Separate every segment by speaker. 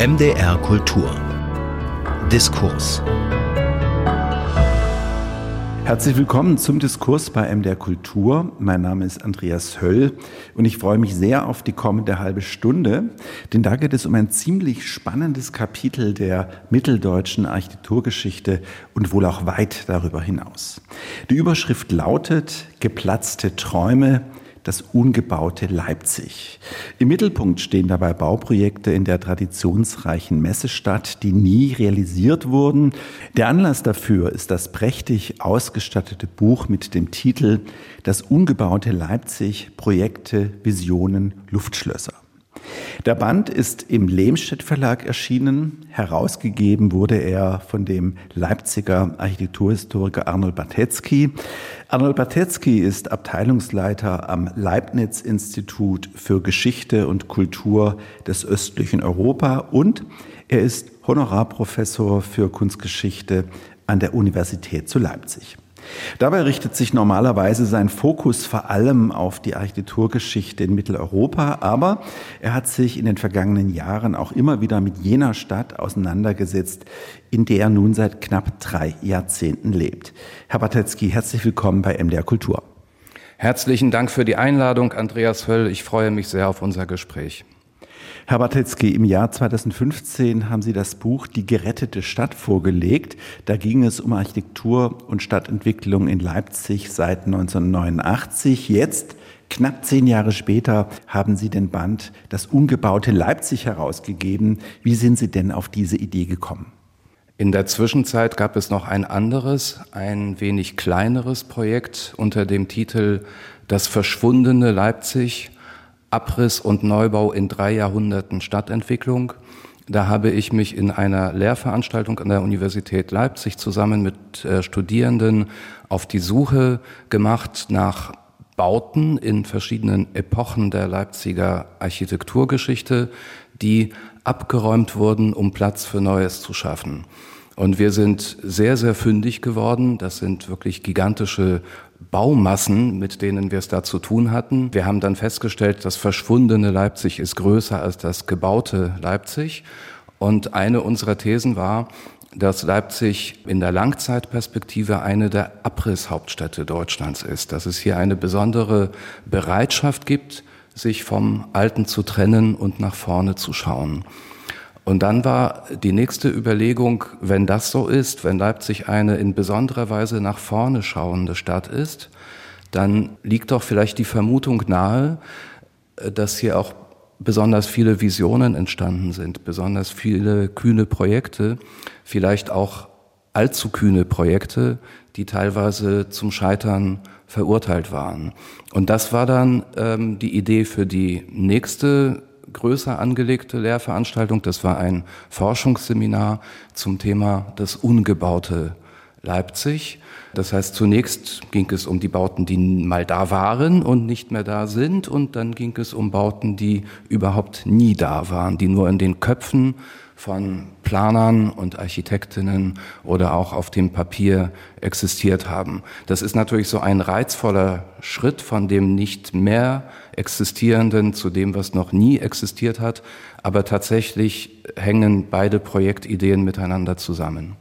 Speaker 1: MDR Kultur. Diskurs.
Speaker 2: Herzlich willkommen zum Diskurs bei MDR Kultur. Mein Name ist Andreas Höll und ich freue mich sehr auf die kommende halbe Stunde, denn da geht es um ein ziemlich spannendes Kapitel der mitteldeutschen Architekturgeschichte und wohl auch weit darüber hinaus. Die Überschrift lautet Geplatzte Träume, das ungebaute Leipzig. Im Mittelpunkt stehen dabei Bauprojekte in der traditionsreichen Messestadt, die nie realisiert wurden. Der Anlass dafür ist das prächtig ausgestattete Buch mit dem Titel Das ungebaute Leipzig Projekte, Visionen, Luftschlösser. Der Band ist im Lehmstedt Verlag erschienen. Herausgegeben wurde er von dem Leipziger Architekturhistoriker Arnold Batetzky. Arnold Batetzky ist Abteilungsleiter am Leibniz-Institut für Geschichte und Kultur des östlichen Europa und er ist Honorarprofessor für Kunstgeschichte an der Universität zu Leipzig. Dabei richtet sich normalerweise sein Fokus vor allem auf die Architekturgeschichte in Mitteleuropa, aber er hat sich in den vergangenen Jahren auch immer wieder mit jener Stadt auseinandergesetzt, in der er nun seit knapp drei Jahrzehnten lebt. Herr Batetzky, herzlich willkommen bei MDR Kultur.
Speaker 3: Herzlichen Dank für die Einladung, Andreas Höll. Ich freue mich sehr auf unser Gespräch.
Speaker 2: Herr Bartetzky, im Jahr 2015 haben Sie das Buch Die gerettete Stadt vorgelegt. Da ging es um Architektur und Stadtentwicklung in Leipzig seit 1989. Jetzt Knapp zehn Jahre später haben Sie den Band Das ungebaute Leipzig herausgegeben. Wie sind Sie denn auf diese Idee gekommen?
Speaker 3: In der Zwischenzeit gab es noch ein anderes, ein wenig kleineres Projekt unter dem Titel Das verschwundene Leipzig Abriss und Neubau in drei Jahrhunderten Stadtentwicklung. Da habe ich mich in einer Lehrveranstaltung an der Universität Leipzig zusammen mit äh, Studierenden auf die Suche gemacht nach Bauten in verschiedenen Epochen der Leipziger Architekturgeschichte, die abgeräumt wurden, um Platz für Neues zu schaffen. Und wir sind sehr, sehr fündig geworden. Das sind wirklich gigantische Baumassen, mit denen wir es da zu tun hatten. Wir haben dann festgestellt, das verschwundene Leipzig ist größer als das gebaute Leipzig. Und eine unserer Thesen war, dass Leipzig in der Langzeitperspektive eine der Abrisshauptstädte Deutschlands ist, dass es hier eine besondere Bereitschaft gibt, sich vom Alten zu trennen und nach vorne zu schauen. Und dann war die nächste Überlegung, wenn das so ist, wenn Leipzig eine in besonderer Weise nach vorne schauende Stadt ist, dann liegt doch vielleicht die Vermutung nahe, dass hier auch besonders viele Visionen entstanden sind, besonders viele kühne Projekte, vielleicht auch allzu kühne Projekte, die teilweise zum Scheitern verurteilt waren. Und das war dann ähm, die Idee für die nächste größer angelegte Lehrveranstaltung. Das war ein Forschungsseminar zum Thema das ungebaute Leipzig. Das heißt, zunächst ging es um die Bauten, die mal da waren und nicht mehr da sind. Und dann ging es um Bauten, die überhaupt nie da waren, die nur in den Köpfen von Planern und Architektinnen oder auch auf dem Papier existiert haben. Das ist natürlich so ein reizvoller Schritt von dem nicht mehr existierenden zu dem, was noch nie existiert hat. Aber tatsächlich hängen beide Projektideen miteinander zusammen.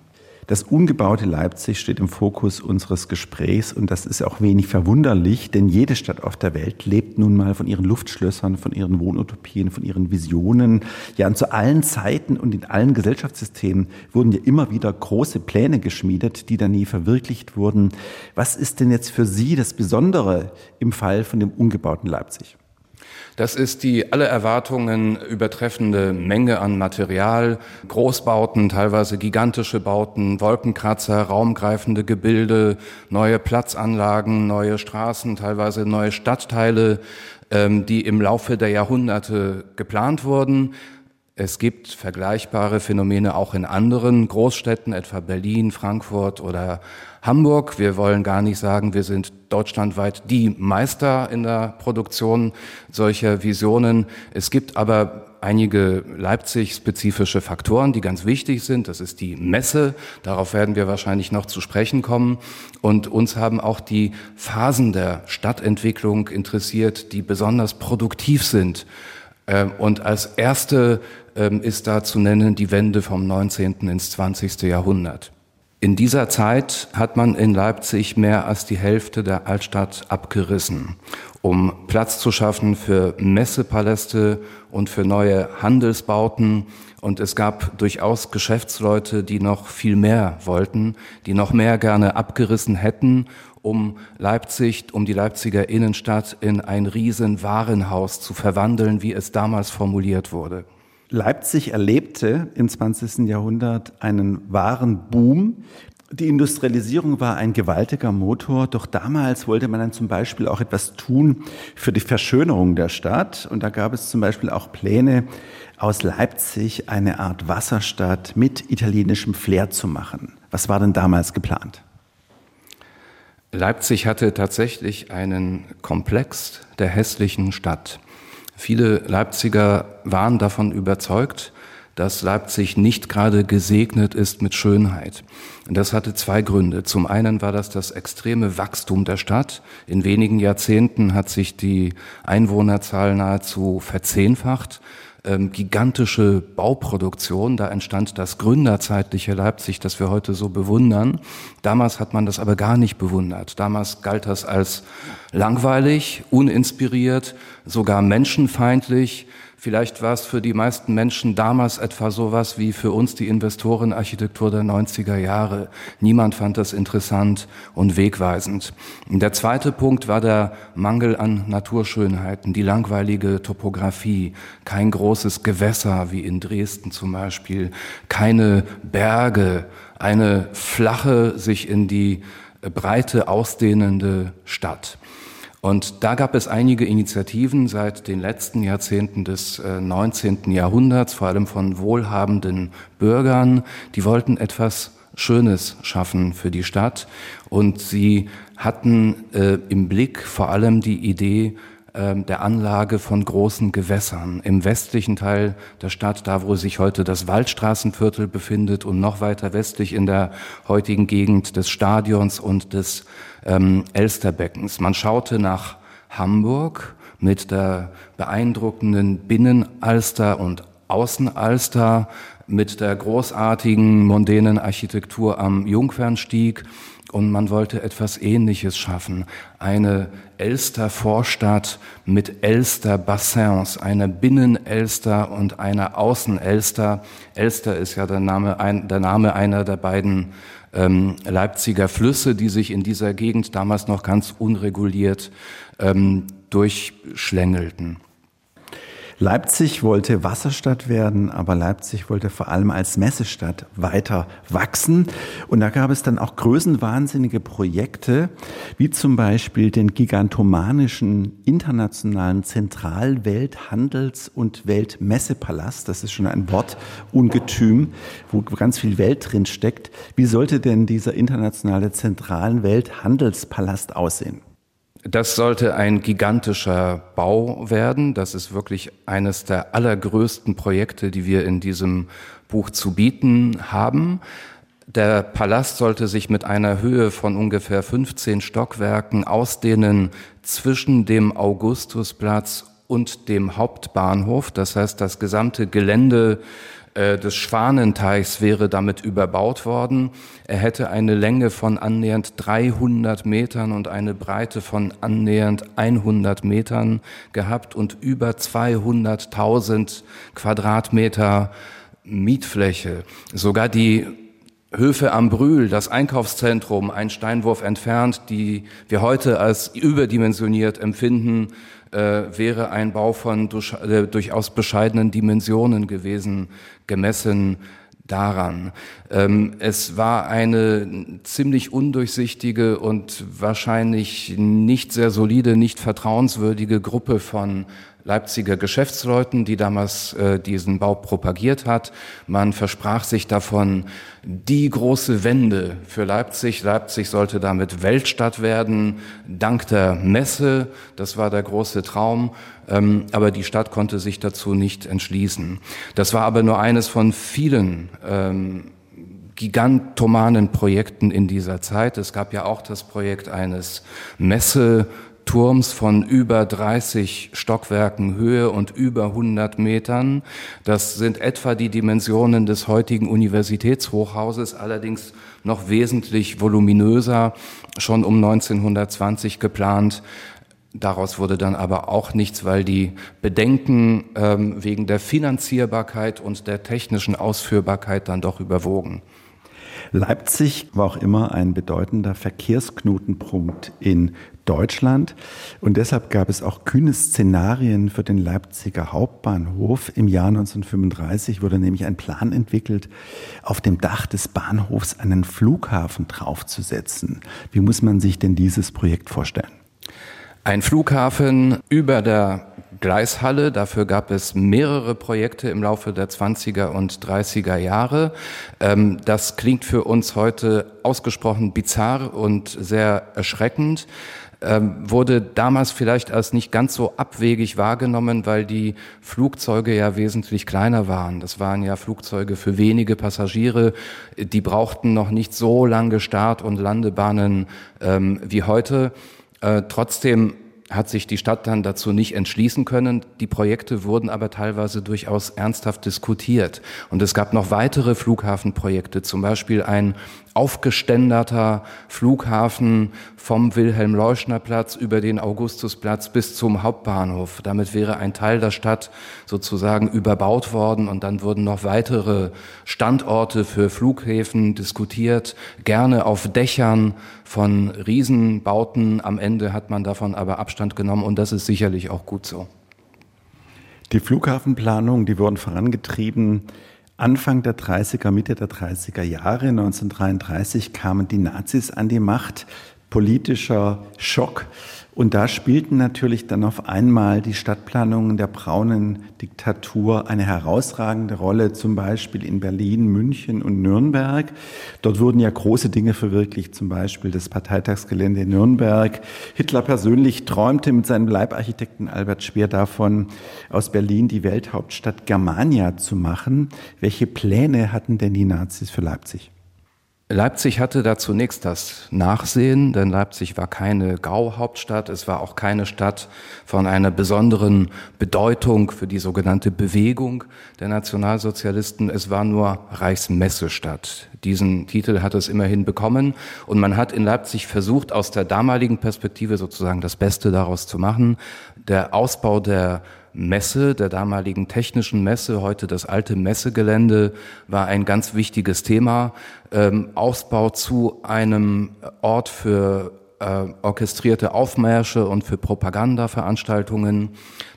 Speaker 2: Das ungebaute Leipzig steht im Fokus unseres Gesprächs und das ist auch wenig verwunderlich, denn jede Stadt auf der Welt lebt nun mal von ihren Luftschlössern, von ihren Wohnutopien, von ihren Visionen. Ja, und zu allen Zeiten und in allen Gesellschaftssystemen wurden ja immer wieder große Pläne geschmiedet, die dann nie verwirklicht wurden. Was ist denn jetzt für Sie das Besondere im Fall von dem ungebauten Leipzig?
Speaker 3: Das ist die alle Erwartungen übertreffende Menge an Material, Großbauten, teilweise gigantische Bauten, Wolkenkratzer, raumgreifende Gebilde, neue Platzanlagen, neue Straßen, teilweise neue Stadtteile, ähm, die im Laufe der Jahrhunderte geplant wurden. Es gibt vergleichbare Phänomene auch in anderen Großstädten, etwa Berlin, Frankfurt oder Hamburg. Wir wollen gar nicht sagen, wir sind deutschlandweit die Meister in der Produktion solcher Visionen. Es gibt aber einige Leipzig-spezifische Faktoren, die ganz wichtig sind. Das ist die Messe. Darauf werden wir wahrscheinlich noch zu sprechen kommen. Und uns haben auch die Phasen der Stadtentwicklung interessiert, die besonders produktiv sind Ähm, und als erste ähm, ist da zu nennen die Wende vom 19. ins 20. Jahrhundert. In dieser Zeit hat man in Leipzig mehr als die Hälfte der Altstadt abgerissen, um Platz zu schaffen für Messepaläste und für neue Handelsbauten. Und es gab durchaus Geschäftsleute, die noch viel mehr wollten, die noch mehr gerne abgerissen hätten, um Leipzig, um die Leipziger Innenstadt in ein Riesenwarenhaus zu verwandeln, wie es damals formuliert wurde.
Speaker 2: Leipzig erlebte im 20. Jahrhundert einen wahren Boom. Die Industrialisierung war ein gewaltiger Motor, doch damals wollte man dann zum Beispiel auch etwas tun für die Verschönerung der Stadt. Und da gab es zum Beispiel auch Pläne, aus Leipzig eine Art Wasserstadt mit italienischem Flair zu machen. Was war denn damals geplant?
Speaker 3: Leipzig hatte tatsächlich einen Komplex der hässlichen Stadt. Viele Leipziger waren davon überzeugt, dass Leipzig nicht gerade gesegnet ist mit Schönheit. Und das hatte zwei Gründe. Zum einen war das das extreme Wachstum der Stadt. In wenigen Jahrzehnten hat sich die Einwohnerzahl nahezu verzehnfacht ähm, gigantische Bauproduktion. Da entstand das gründerzeitliche Leipzig, das wir heute so bewundern. Damals hat man das aber gar nicht bewundert. Damals galt das als langweilig, uninspiriert, sogar menschenfeindlich. Vielleicht war es für die meisten Menschen damals etwa sowas wie für uns die Investorenarchitektur der 90er Jahre. Niemand fand das interessant und wegweisend. Der zweite Punkt war der Mangel an Naturschönheiten, die langweilige Topografie, kein großes Gewässer wie in Dresden zum Beispiel, keine Berge, eine flache, sich in die Breite ausdehnende Stadt. Und da gab es einige Initiativen seit den letzten Jahrzehnten des äh, 19. Jahrhunderts, vor allem von wohlhabenden Bürgern, die wollten etwas Schönes schaffen für die Stadt. Und sie hatten äh, im Blick vor allem die Idee, der Anlage von großen Gewässern im westlichen Teil der Stadt, da wo sich heute das Waldstraßenviertel befindet und noch weiter westlich in der heutigen Gegend des Stadions und des ähm, Elsterbeckens. Man schaute nach Hamburg mit der beeindruckenden Binnenalster und Außenalster, mit der großartigen mondänen Architektur am Jungfernstieg und man wollte etwas Ähnliches schaffen. Eine Elster-Vorstadt mit Elster-Bassins, eine Binnen-Elster und eine Außen-Elster. Elster ist ja der Name, ein, der Name einer der beiden ähm, Leipziger Flüsse, die sich in dieser Gegend damals noch ganz unreguliert ähm, durchschlängelten.
Speaker 2: Leipzig wollte Wasserstadt werden, aber Leipzig wollte vor allem als Messestadt weiter wachsen. Und da gab es dann auch größenwahnsinnige Projekte, wie zum Beispiel den gigantomanischen internationalen Zentralwelthandels- und Weltmessepalast. Das ist schon ein Wortungetüm, wo ganz viel Welt drin steckt. Wie sollte denn dieser internationale zentralen Welthandelspalast aussehen?
Speaker 3: Das sollte ein gigantischer Bau werden. Das ist wirklich eines der allergrößten Projekte, die wir in diesem Buch zu bieten haben. Der Palast sollte sich mit einer Höhe von ungefähr 15 Stockwerken ausdehnen zwischen dem Augustusplatz und dem Hauptbahnhof. Das heißt, das gesamte Gelände äh, des Schwanenteichs wäre damit überbaut worden. Er hätte eine Länge von annähernd 300 Metern und eine Breite von annähernd 100 Metern gehabt und über 200.000 Quadratmeter Mietfläche. Sogar die Höfe am Brühl, das Einkaufszentrum, ein Steinwurf entfernt, die wir heute als überdimensioniert empfinden, wäre ein Bau von durch, äh, durchaus bescheidenen Dimensionen gewesen, gemessen daran. Ähm, es war eine ziemlich undurchsichtige und wahrscheinlich nicht sehr solide, nicht vertrauenswürdige Gruppe von Leipziger Geschäftsleuten, die damals äh, diesen Bau propagiert hat. Man versprach sich davon die große Wende für Leipzig. Leipzig sollte damit Weltstadt werden, dank der Messe. Das war der große Traum. Ähm, aber die Stadt konnte sich dazu nicht entschließen. Das war aber nur eines von vielen ähm, gigantomanen Projekten in dieser Zeit. Es gab ja auch das Projekt eines Messe Turms von über 30 Stockwerken Höhe und über 100 Metern. Das sind etwa die Dimensionen des heutigen Universitätshochhauses, allerdings noch wesentlich voluminöser, schon um 1920 geplant. Daraus wurde dann aber auch nichts, weil die Bedenken ähm, wegen der Finanzierbarkeit und der technischen Ausführbarkeit dann doch überwogen.
Speaker 2: Leipzig war auch immer ein bedeutender Verkehrsknotenpunkt in Deutschland und deshalb gab es auch kühne Szenarien für den Leipziger Hauptbahnhof. Im Jahr 1935 wurde nämlich ein Plan entwickelt, auf dem Dach des Bahnhofs einen Flughafen draufzusetzen. Wie muss man sich denn dieses Projekt vorstellen?
Speaker 3: Ein Flughafen über der Gleishalle. Dafür gab es mehrere Projekte im Laufe der 20er und 30er Jahre. Ähm, das klingt für uns heute ausgesprochen bizarr und sehr erschreckend. Ähm, wurde damals vielleicht als nicht ganz so abwegig wahrgenommen, weil die Flugzeuge ja wesentlich kleiner waren. Das waren ja Flugzeuge für wenige Passagiere. Die brauchten noch nicht so lange Start- und Landebahnen ähm, wie heute. Äh, trotzdem hat sich die Stadt dann dazu nicht entschließen können. Die Projekte wurden aber teilweise durchaus ernsthaft diskutiert. Und es gab noch weitere Flughafenprojekte, zum Beispiel ein aufgeständerter Flughafen vom Wilhelm-Leuschner-Platz über den Augustusplatz bis zum Hauptbahnhof. Damit wäre ein Teil der Stadt sozusagen überbaut worden und dann wurden noch weitere Standorte für Flughäfen diskutiert, gerne auf Dächern von Riesenbauten. Am Ende hat man davon aber Abstand genommen und das ist sicherlich auch gut so.
Speaker 2: Die Flughafenplanung, die wurden vorangetrieben Anfang der 30er, Mitte der 30er Jahre, 1933, kamen die Nazis an die Macht. Politischer Schock. Und da spielten natürlich dann auf einmal die Stadtplanungen der braunen Diktatur eine herausragende Rolle, zum Beispiel in Berlin, München und Nürnberg. Dort wurden ja große Dinge verwirklicht, zum Beispiel das Parteitagsgelände in Nürnberg. Hitler persönlich träumte mit seinem Leibarchitekten Albert Speer davon, aus Berlin die Welthauptstadt Germania zu machen. Welche Pläne hatten denn die Nazis für Leipzig?
Speaker 3: Leipzig hatte da zunächst das Nachsehen, denn Leipzig war keine Gauhauptstadt, es war auch keine Stadt von einer besonderen Bedeutung für die sogenannte Bewegung der Nationalsozialisten. Es war nur Reichsmessestadt. Diesen Titel hat es immerhin bekommen und man hat in Leipzig versucht, aus der damaligen Perspektive sozusagen das Beste daraus zu machen. Der Ausbau der Messe, der damaligen technischen Messe, heute das alte Messegelände, war ein ganz wichtiges Thema. Ähm, Ausbau zu einem Ort für äh, orchestrierte Aufmärsche und für Propagandaveranstaltungen.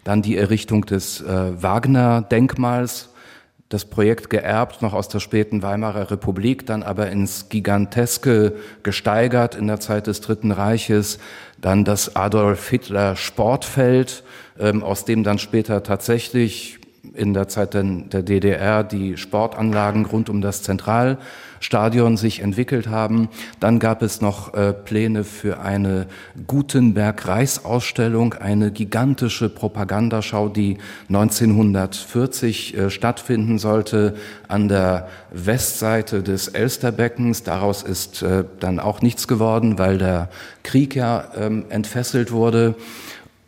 Speaker 3: Dann die Errichtung des äh, Wagner-Denkmals, das Projekt geerbt, noch aus der späten Weimarer Republik, dann aber ins Giganteske gesteigert in der Zeit des Dritten Reiches, dann das Adolf Hitler Sportfeld, ähm, aus dem dann später tatsächlich in der Zeit der DDR die Sportanlagen rund um das Zentralstadion sich entwickelt haben. Dann gab es noch äh, Pläne für eine Gutenberg-Reichsausstellung, eine gigantische Propagandaschau, die 1940 äh, stattfinden sollte an der Westseite des Elsterbeckens. Daraus ist äh, dann auch nichts geworden, weil der Krieg ja ähm, entfesselt wurde.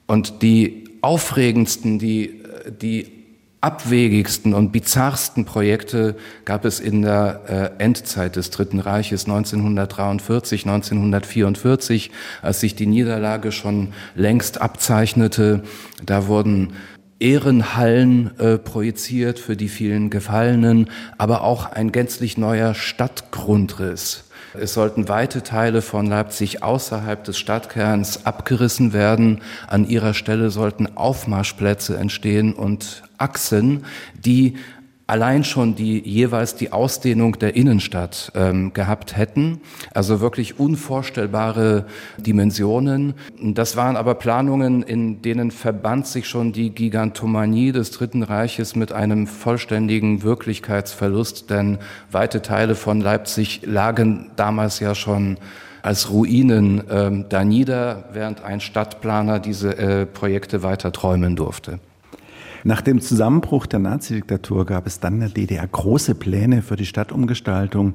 Speaker 3: Und die aufregendsten, die, die abwegigsten und bizarrsten Projekte gab es in der äh, Endzeit des Dritten Reiches 1943, 1944, als sich die Niederlage schon längst abzeichnete. Da wurden Ehrenhallen äh, projiziert für die vielen Gefallenen, aber auch ein gänzlich neuer Stadtgrundriss. Es sollten weite Teile von Leipzig außerhalb des Stadtkerns abgerissen werden. An ihrer Stelle sollten Aufmarschplätze entstehen und Achsen, die allein schon die jeweils die Ausdehnung der Innenstadt ähm, gehabt hätten. Also wirklich unvorstellbare Dimensionen. Das waren aber Planungen, in denen verband sich schon die Gigantomanie des Dritten Reiches mit einem vollständigen Wirklichkeitsverlust, denn weite Teile von Leipzig lagen damals ja schon als Ruinen ähm, da nieder, während ein Stadtplaner diese äh, Projekte weiter träumen durfte.
Speaker 2: Nach dem Zusammenbruch der Nazidiktatur gab es dann in der DDR große Pläne für die Stadtumgestaltung.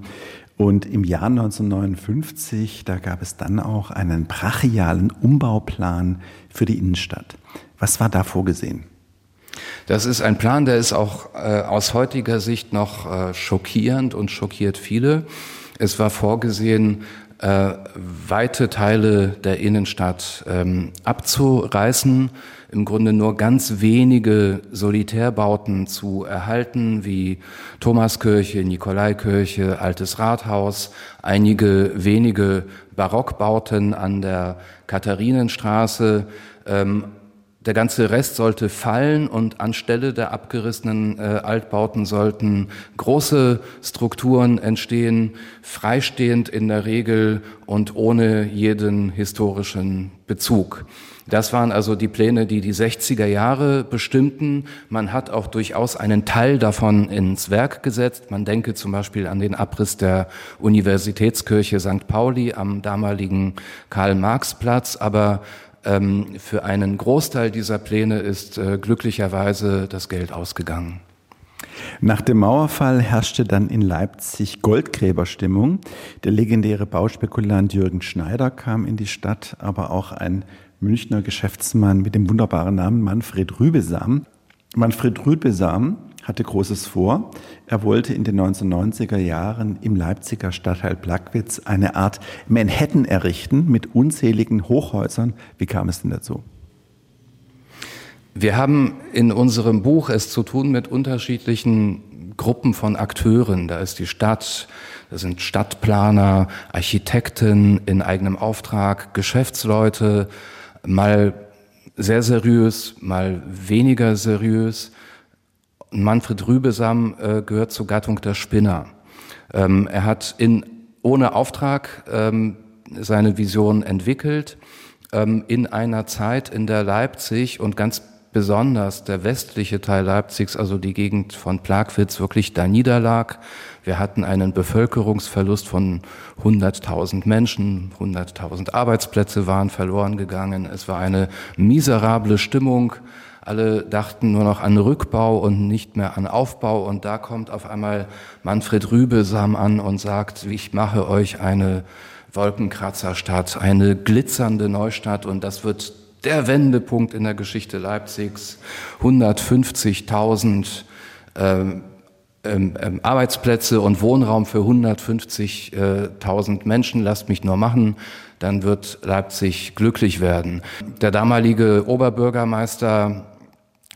Speaker 2: Und im Jahr 1959, da gab es dann auch einen brachialen Umbauplan für die Innenstadt. Was war da vorgesehen?
Speaker 3: Das ist ein Plan, der ist auch äh, aus heutiger Sicht noch äh, schockierend und schockiert viele. Es war vorgesehen, äh, weite Teile der Innenstadt ähm, abzureißen, im Grunde nur ganz wenige Solitärbauten zu erhalten, wie Thomaskirche, Nikolaikirche, Altes Rathaus, einige wenige Barockbauten an der Katharinenstraße, ähm, der ganze Rest sollte fallen und anstelle der abgerissenen äh, Altbauten sollten große Strukturen entstehen, freistehend in der Regel und ohne jeden historischen Bezug. Das waren also die Pläne, die die 60er Jahre bestimmten. Man hat auch durchaus einen Teil davon ins Werk gesetzt. Man denke zum Beispiel an den Abriss der Universitätskirche St. Pauli am damaligen Karl-Marx-Platz, aber ähm, für einen Großteil dieser Pläne ist äh, glücklicherweise das Geld ausgegangen.
Speaker 2: Nach dem Mauerfall herrschte dann in Leipzig Goldgräberstimmung. Der legendäre Bauspekulant Jürgen Schneider kam in die Stadt, aber auch ein Münchner Geschäftsmann mit dem wunderbaren Namen Manfred Rübesam. Manfred Rübesam hatte Großes vor. Er wollte in den 1990er Jahren im Leipziger Stadtteil Plagwitz eine Art Manhattan errichten mit unzähligen Hochhäusern. Wie kam es denn dazu?
Speaker 3: Wir haben in unserem Buch es zu tun mit unterschiedlichen Gruppen von Akteuren. Da ist die Stadt, da sind Stadtplaner, Architekten in eigenem Auftrag, Geschäftsleute, mal sehr seriös, mal weniger seriös. Manfred Rübesam äh, gehört zur Gattung der Spinner. Ähm, er hat in, ohne Auftrag ähm, seine Vision entwickelt ähm, in einer Zeit, in der Leipzig und ganz besonders der westliche Teil Leipzigs, also die Gegend von Plagwitz, wirklich da niederlag. Wir hatten einen Bevölkerungsverlust von 100.000 Menschen, 100.000 Arbeitsplätze waren verloren gegangen. Es war eine miserable Stimmung. Alle dachten nur noch an Rückbau und nicht mehr an Aufbau. Und da kommt auf einmal Manfred Rübesam an und sagt, ich mache euch eine Wolkenkratzerstadt, eine glitzernde Neustadt und das wird der Wendepunkt in der Geschichte Leipzigs. 150.000 ähm, ähm, ähm, Arbeitsplätze und Wohnraum für 150.000 Menschen. Lasst mich nur machen, dann wird Leipzig glücklich werden. Der damalige Oberbürgermeister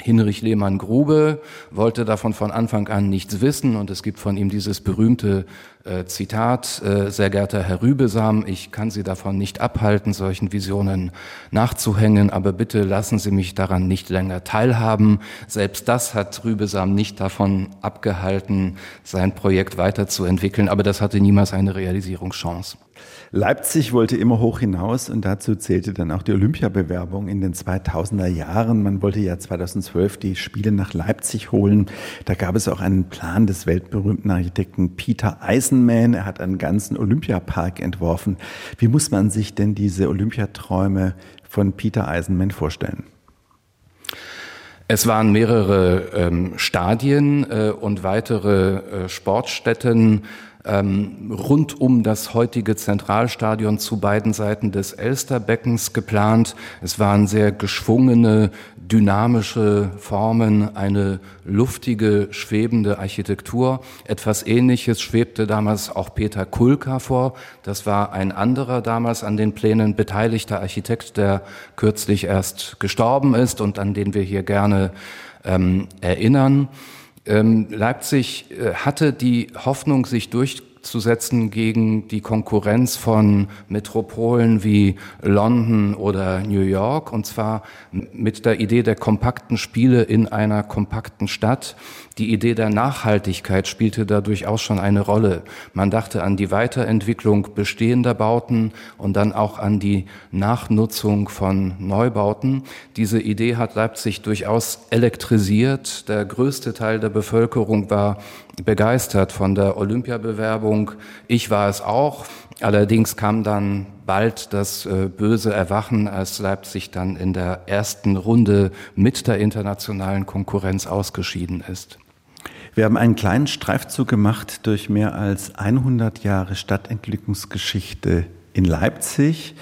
Speaker 3: Hinrich Lehmann-Grube wollte davon von Anfang an nichts wissen und es gibt von ihm dieses berühmte äh, Zitat, äh, sehr geehrter Herr Rübesam, ich kann Sie davon nicht abhalten, solchen Visionen nachzuhängen, aber bitte lassen Sie mich daran nicht länger teilhaben. Selbst das hat Rübesam nicht davon abgehalten, sein Projekt weiterzuentwickeln, aber das hatte niemals eine Realisierungschance.
Speaker 2: Leipzig wollte immer hoch hinaus und dazu zählte dann auch die Olympiabewerbung in den 2000er Jahren. Man wollte ja 2012 die Spiele nach Leipzig holen. Da gab es auch einen Plan des weltberühmten Architekten Peter Eisenman. Er hat einen ganzen Olympiapark entworfen. Wie muss man sich denn diese Olympiaträume von Peter Eisenman vorstellen?
Speaker 3: Es waren mehrere ähm, Stadien äh, und weitere äh, Sportstätten ähm, rund um das heutige Zentralstadion zu beiden Seiten des Elsterbeckens geplant. Es waren sehr geschwungene, dynamische Formen, eine luftige, schwebende Architektur. Etwas Ähnliches schwebte damals auch Peter Kulka vor. Das war ein anderer damals an den Plänen beteiligter Architekt, der kürzlich erst gestorben ist und an den wir hier gerne ähm, erinnern. Ähm, Leipzig äh, hatte die Hoffnung, sich durchzusetzen gegen die Konkurrenz von Metropolen wie London oder New York, und zwar mit der Idee der kompakten Spiele in einer kompakten Stadt. Die Idee der Nachhaltigkeit spielte da durchaus schon eine Rolle. Man dachte an die Weiterentwicklung bestehender Bauten und dann auch an die Nachnutzung von Neubauten. Diese Idee hat Leipzig durchaus elektrisiert. Der größte Teil der Bevölkerung war begeistert von der Olympiabewerbung. Ich war es auch. Allerdings kam dann bald das äh, böse Erwachen, als Leipzig dann in der ersten Runde mit der internationalen Konkurrenz ausgeschieden ist.
Speaker 2: Wir haben einen kleinen Streifzug gemacht durch mehr als 100 Jahre Stadtentwicklungsgeschichte in Leipzig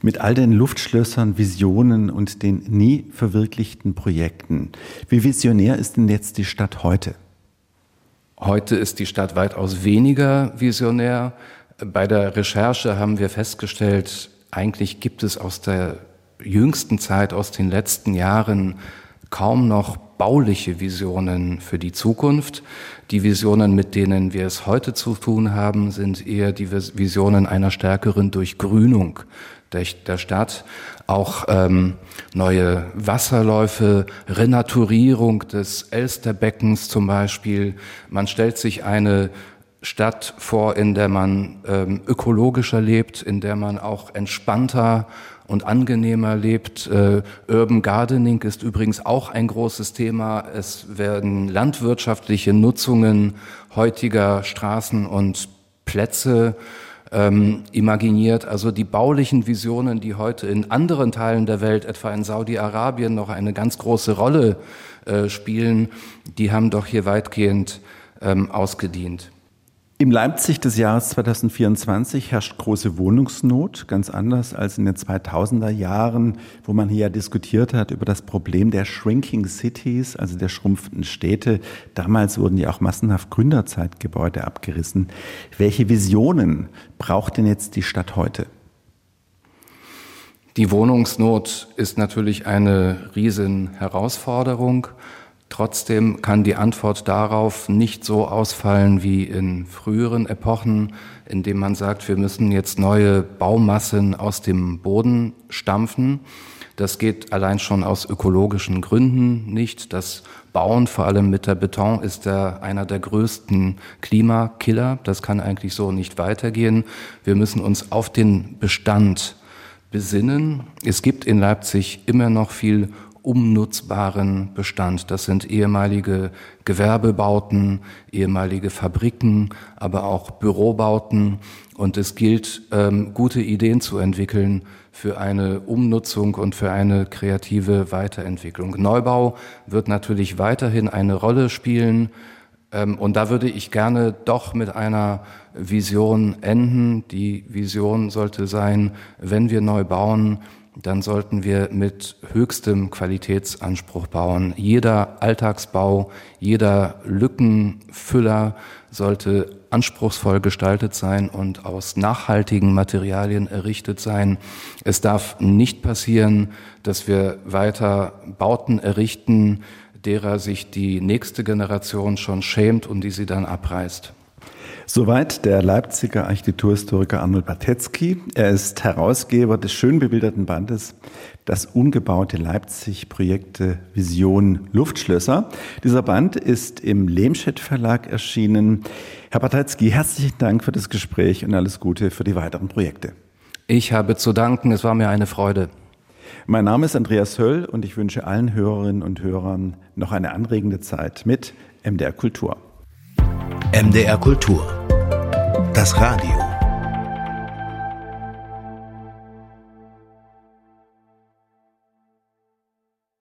Speaker 2: mit all den Luftschlössern, Visionen und den nie verwirklichten Projekten. Wie visionär ist denn jetzt die Stadt heute?
Speaker 3: Heute ist die Stadt weitaus weniger visionär. Bei der Recherche haben wir festgestellt, eigentlich gibt es aus der jüngsten Zeit, aus den letzten Jahren kaum noch bauliche Visionen für die Zukunft. Die Visionen, mit denen wir es heute zu tun haben, sind eher die Visionen einer stärkeren Durchgrünung der, Stadt. Auch ähm, neue Wasserläufe, Renaturierung des Elsterbeckens zum Beispiel. Man stellt sich eine Stadt vor, in der man ähm, ökologischer lebt, in der man auch entspannter und angenehmer lebt. Äh, Urban Gardening ist übrigens auch ein großes Thema. Es werden landwirtschaftliche Nutzungen heutiger Straßen und Plätze ähm, imaginiert. Also die baulichen Visionen, die heute in anderen Teilen der Welt, etwa in Saudi-Arabien, noch eine ganz große Rolle äh, spielen, die haben doch hier weitgehend ähm, ausgedient.
Speaker 2: Im Leipzig des Jahres 2024 herrscht große Wohnungsnot, ganz anders als in den 2000er Jahren, wo man hier ja diskutiert hat über das Problem der Shrinking Cities, also der schrumpfenden Städte. Damals wurden ja auch massenhaft Gründerzeitgebäude abgerissen. Welche Visionen braucht denn jetzt die Stadt heute?
Speaker 3: Die Wohnungsnot ist natürlich eine riesen Herausforderung. Trotzdem kann die Antwort darauf nicht so ausfallen wie in früheren Epochen, indem man sagt, wir müssen jetzt neue Baumassen aus dem Boden stampfen. Das geht allein schon aus ökologischen Gründen nicht. Das Bauen, vor allem mit der Beton, ist der, einer der größten Klimakiller. Das kann eigentlich so nicht weitergehen. Wir müssen uns auf den Bestand besinnen. Es gibt in Leipzig immer noch viel umnutzbaren Bestand. Das sind ehemalige Gewerbebauten, ehemalige Fabriken, aber auch Bürobauten. Und es gilt, ähm, gute Ideen zu entwickeln für eine Umnutzung und für eine kreative Weiterentwicklung. Neubau wird natürlich weiterhin eine Rolle spielen. Ähm, und da würde ich gerne doch mit einer Vision enden. Die Vision sollte sein, wenn wir neu bauen, dann sollten wir mit höchstem Qualitätsanspruch bauen. Jeder Alltagsbau, jeder Lückenfüller sollte anspruchsvoll gestaltet sein und aus nachhaltigen Materialien errichtet sein. Es darf nicht passieren, dass wir weiter Bauten errichten, derer sich die nächste Generation schon schämt und die sie dann abreißt.
Speaker 2: Soweit der Leipziger Architekturhistoriker Arnold Batetzky. Er ist Herausgeber des schön bebilderten Bandes Das umgebaute Leipzig Projekte Vision Luftschlösser. Dieser Band ist im Lehmstedt Verlag erschienen. Herr Batetzky, herzlichen Dank für das Gespräch und alles Gute für die weiteren Projekte.
Speaker 3: Ich habe zu danken. Es war mir eine Freude.
Speaker 2: Mein Name ist Andreas Höll und ich wünsche allen Hörerinnen und Hörern noch eine anregende Zeit mit MDR Kultur.
Speaker 1: MDR Kultur. Das Radio.